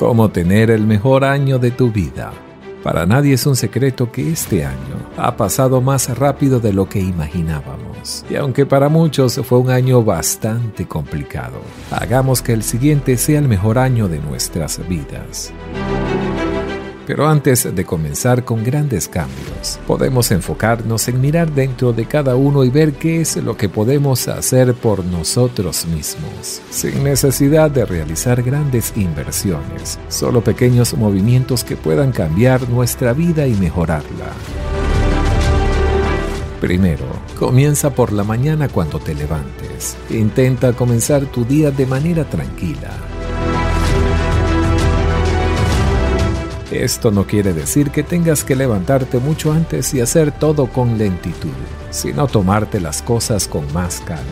Cómo tener el mejor año de tu vida. Para nadie es un secreto que este año ha pasado más rápido de lo que imaginábamos. Y aunque para muchos fue un año bastante complicado, hagamos que el siguiente sea el mejor año de nuestras vidas. Pero antes de comenzar con grandes cambios, podemos enfocarnos en mirar dentro de cada uno y ver qué es lo que podemos hacer por nosotros mismos, sin necesidad de realizar grandes inversiones, solo pequeños movimientos que puedan cambiar nuestra vida y mejorarla. Primero, comienza por la mañana cuando te levantes. Intenta comenzar tu día de manera tranquila Esto no quiere decir que tengas que levantarte mucho antes y hacer todo con lentitud, sino tomarte las cosas con más calma.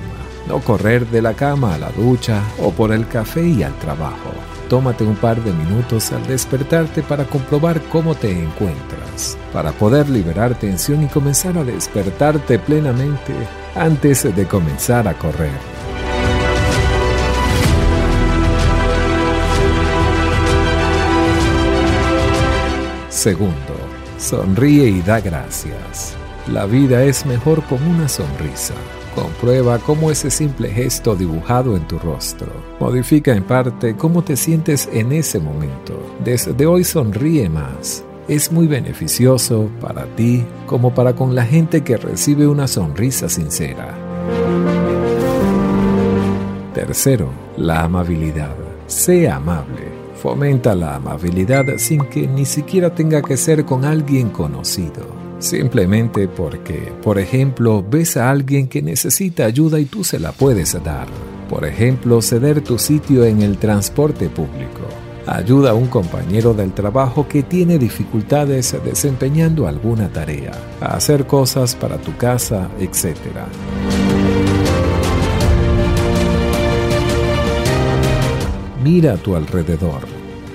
No correr de la cama a la ducha o por el café y al trabajo. Tómate un par de minutos al despertarte para comprobar cómo te encuentras, para poder liberar tensión y comenzar a despertarte plenamente antes de comenzar a correr. Segundo, sonríe y da gracias. La vida es mejor con una sonrisa. Comprueba cómo ese simple gesto dibujado en tu rostro modifica en parte cómo te sientes en ese momento. Desde hoy sonríe más. Es muy beneficioso para ti como para con la gente que recibe una sonrisa sincera. Tercero, la amabilidad. Sé amable. Fomenta la amabilidad sin que ni siquiera tenga que ser con alguien conocido. Simplemente porque, por ejemplo, ves a alguien que necesita ayuda y tú se la puedes dar. Por ejemplo, ceder tu sitio en el transporte público. Ayuda a un compañero del trabajo que tiene dificultades desempeñando alguna tarea, hacer cosas para tu casa, etc. Mira a tu alrededor.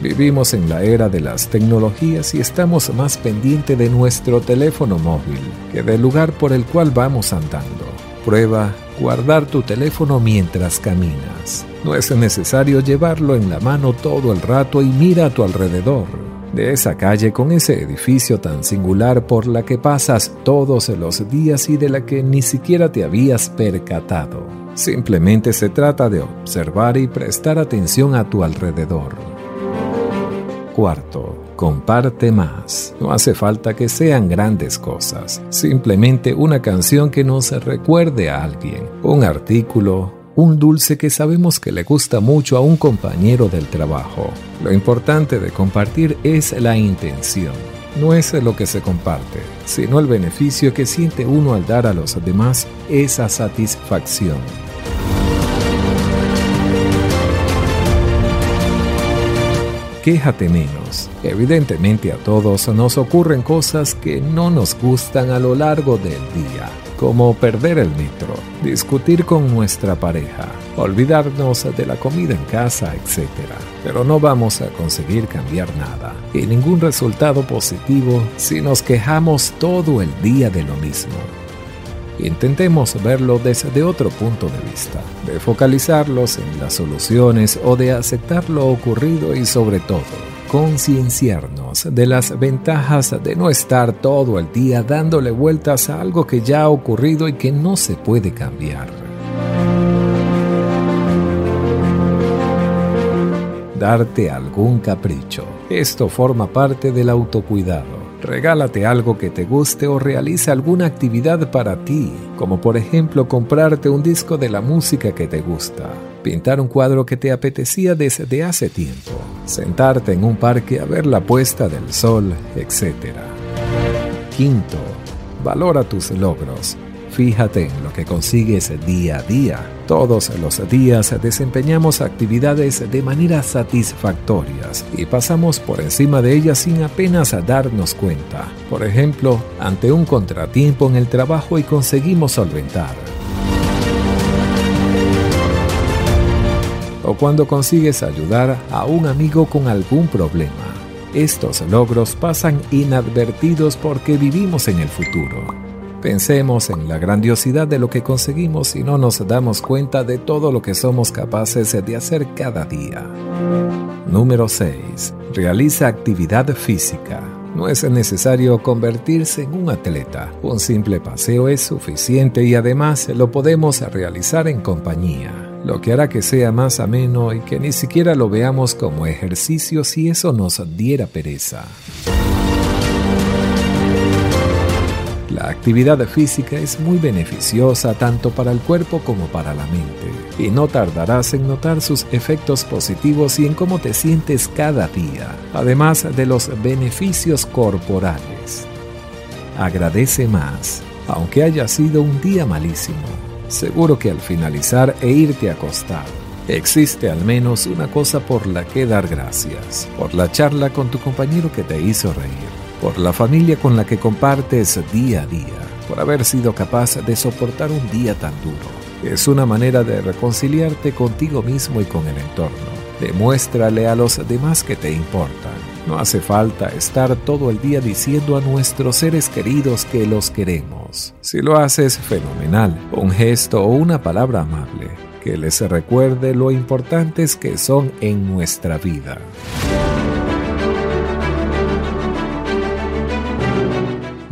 Vivimos en la era de las tecnologías y estamos más pendientes de nuestro teléfono móvil que del lugar por el cual vamos andando. Prueba guardar tu teléfono mientras caminas. No es necesario llevarlo en la mano todo el rato y mira a tu alrededor. De esa calle con ese edificio tan singular por la que pasas todos los días y de la que ni siquiera te habías percatado. Simplemente se trata de observar y prestar atención a tu alrededor. Cuarto, comparte más. No hace falta que sean grandes cosas, simplemente una canción que nos recuerde a alguien, un artículo, un dulce que sabemos que le gusta mucho a un compañero del trabajo. Lo importante de compartir es la intención. No es lo que se comparte, sino el beneficio que siente uno al dar a los demás esa satisfacción. Quéjate menos. Evidentemente a todos nos ocurren cosas que no nos gustan a lo largo del día, como perder el metro, discutir con nuestra pareja, olvidarnos de la comida en casa, etc. Pero no vamos a conseguir cambiar nada y ningún resultado positivo si nos quejamos todo el día de lo mismo. Intentemos verlo desde otro punto de vista, de focalizarlos en las soluciones o de aceptar lo ocurrido y sobre todo, concienciarnos de las ventajas de no estar todo el día dándole vueltas a algo que ya ha ocurrido y que no se puede cambiar. Darte algún capricho. Esto forma parte del autocuidado Regálate algo que te guste o realiza alguna actividad para ti, como por ejemplo comprarte un disco de la música que te gusta, pintar un cuadro que te apetecía desde hace tiempo, sentarte en un parque a ver la puesta del sol, etc. Quinto, valora tus logros. Fíjate en lo que consigues día a día. Todos los días desempeñamos actividades de manera satisfactorias y pasamos por encima de ellas sin apenas darnos cuenta. Por ejemplo, ante un contratiempo en el trabajo y conseguimos solventar. O cuando consigues ayudar a un amigo con algún problema. Estos logros pasan inadvertidos porque vivimos en el futuro. Pensemos en la grandiosidad de lo que conseguimos y no nos damos cuenta de todo lo que somos capaces de hacer cada día. Número 6. Realiza actividad física. No es necesario convertirse en un atleta. Un simple paseo es suficiente y además lo podemos realizar en compañía, lo que hará que sea más ameno y que ni siquiera lo veamos como ejercicio si eso nos diera pereza. La actividad física es muy beneficiosa tanto para el cuerpo como para la mente, y no tardarás en notar sus efectos positivos y en cómo te sientes cada día, además de los beneficios corporales. Agradece más, aunque haya sido un día malísimo. Seguro que al finalizar e irte a acostar, existe al menos una cosa por la que dar gracias, por la charla con tu compañero que te hizo reír por la familia con la que compartes día a día, por haber sido capaz de soportar un día tan duro. Es una manera de reconciliarte contigo mismo y con el entorno. Demuéstrale a los demás que te importan. No hace falta estar todo el día diciendo a nuestros seres queridos que los queremos. Si lo haces, fenomenal. Un gesto o una palabra amable que les recuerde lo importantes que son en nuestra vida.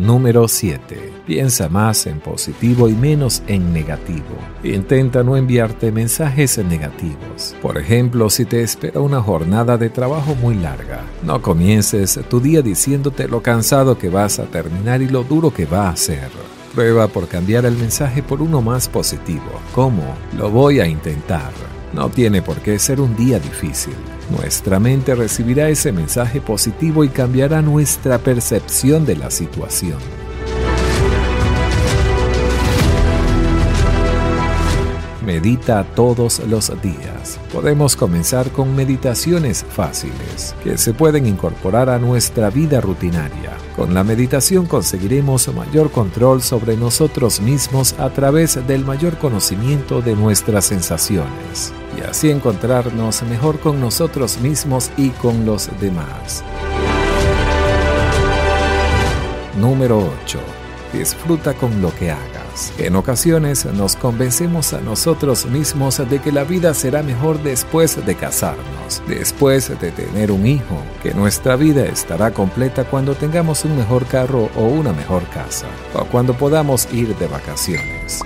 Número 7. Piensa más en positivo y menos en negativo. Intenta no enviarte mensajes negativos. Por ejemplo, si te espera una jornada de trabajo muy larga, no comiences tu día diciéndote lo cansado que vas a terminar y lo duro que va a ser. Prueba por cambiar el mensaje por uno más positivo. ¿Cómo? Lo voy a intentar. No tiene por qué ser un día difícil. Nuestra mente recibirá ese mensaje positivo y cambiará nuestra percepción de la situación. Medita todos los días. Podemos comenzar con meditaciones fáciles que se pueden incorporar a nuestra vida rutinaria. Con la meditación conseguiremos mayor control sobre nosotros mismos a través del mayor conocimiento de nuestras sensaciones y así encontrarnos mejor con nosotros mismos y con los demás. Número 8. Disfruta con lo que hagas. En ocasiones nos convencemos a nosotros mismos de que la vida será mejor después de casarnos, después de tener un hijo, que nuestra vida estará completa cuando tengamos un mejor carro o una mejor casa, o cuando podamos ir de vacaciones.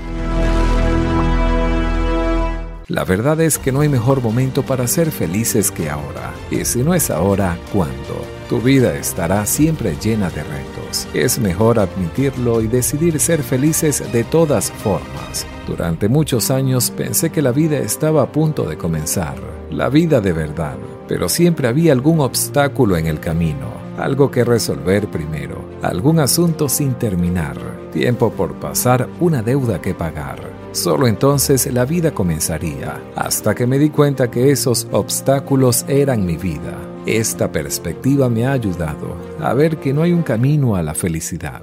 La verdad es que no hay mejor momento para ser felices que ahora. Y si no es ahora, ¿cuándo? Tu vida estará siempre llena de retos. Es mejor admitirlo y decidir ser felices de todas formas. Durante muchos años pensé que la vida estaba a punto de comenzar, la vida de verdad, pero siempre había algún obstáculo en el camino, algo que resolver primero, algún asunto sin terminar, tiempo por pasar, una deuda que pagar. Solo entonces la vida comenzaría, hasta que me di cuenta que esos obstáculos eran mi vida. Esta perspectiva me ha ayudado a ver que no hay un camino a la felicidad.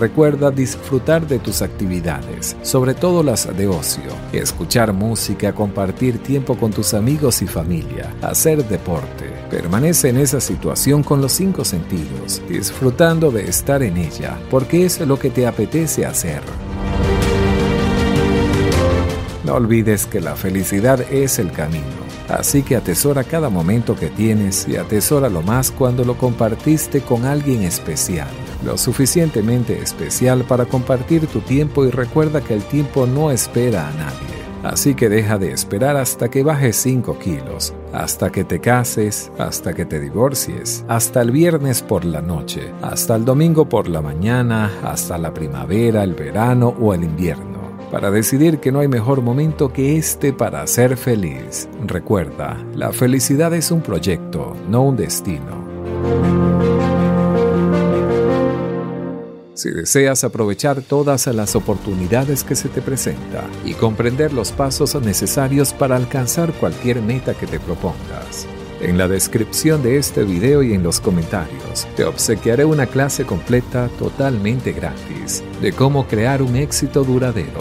Recuerda disfrutar de tus actividades, sobre todo las de ocio, escuchar música, compartir tiempo con tus amigos y familia, hacer deporte. Permanece en esa situación con los cinco sentidos, disfrutando de estar en ella, porque es lo que te apetece hacer. No olvides que la felicidad es el camino, así que atesora cada momento que tienes y atesora lo más cuando lo compartiste con alguien especial lo suficientemente especial para compartir tu tiempo y recuerda que el tiempo no espera a nadie. Así que deja de esperar hasta que bajes 5 kilos, hasta que te cases, hasta que te divorcies, hasta el viernes por la noche, hasta el domingo por la mañana, hasta la primavera, el verano o el invierno, para decidir que no hay mejor momento que este para ser feliz. Recuerda, la felicidad es un proyecto, no un destino. Si deseas aprovechar todas las oportunidades que se te presenta y comprender los pasos necesarios para alcanzar cualquier meta que te propongas, en la descripción de este video y en los comentarios te obsequiaré una clase completa totalmente gratis de cómo crear un éxito duradero.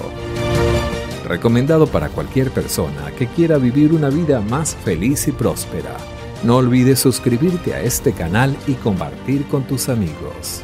Recomendado para cualquier persona que quiera vivir una vida más feliz y próspera. No olvides suscribirte a este canal y compartir con tus amigos.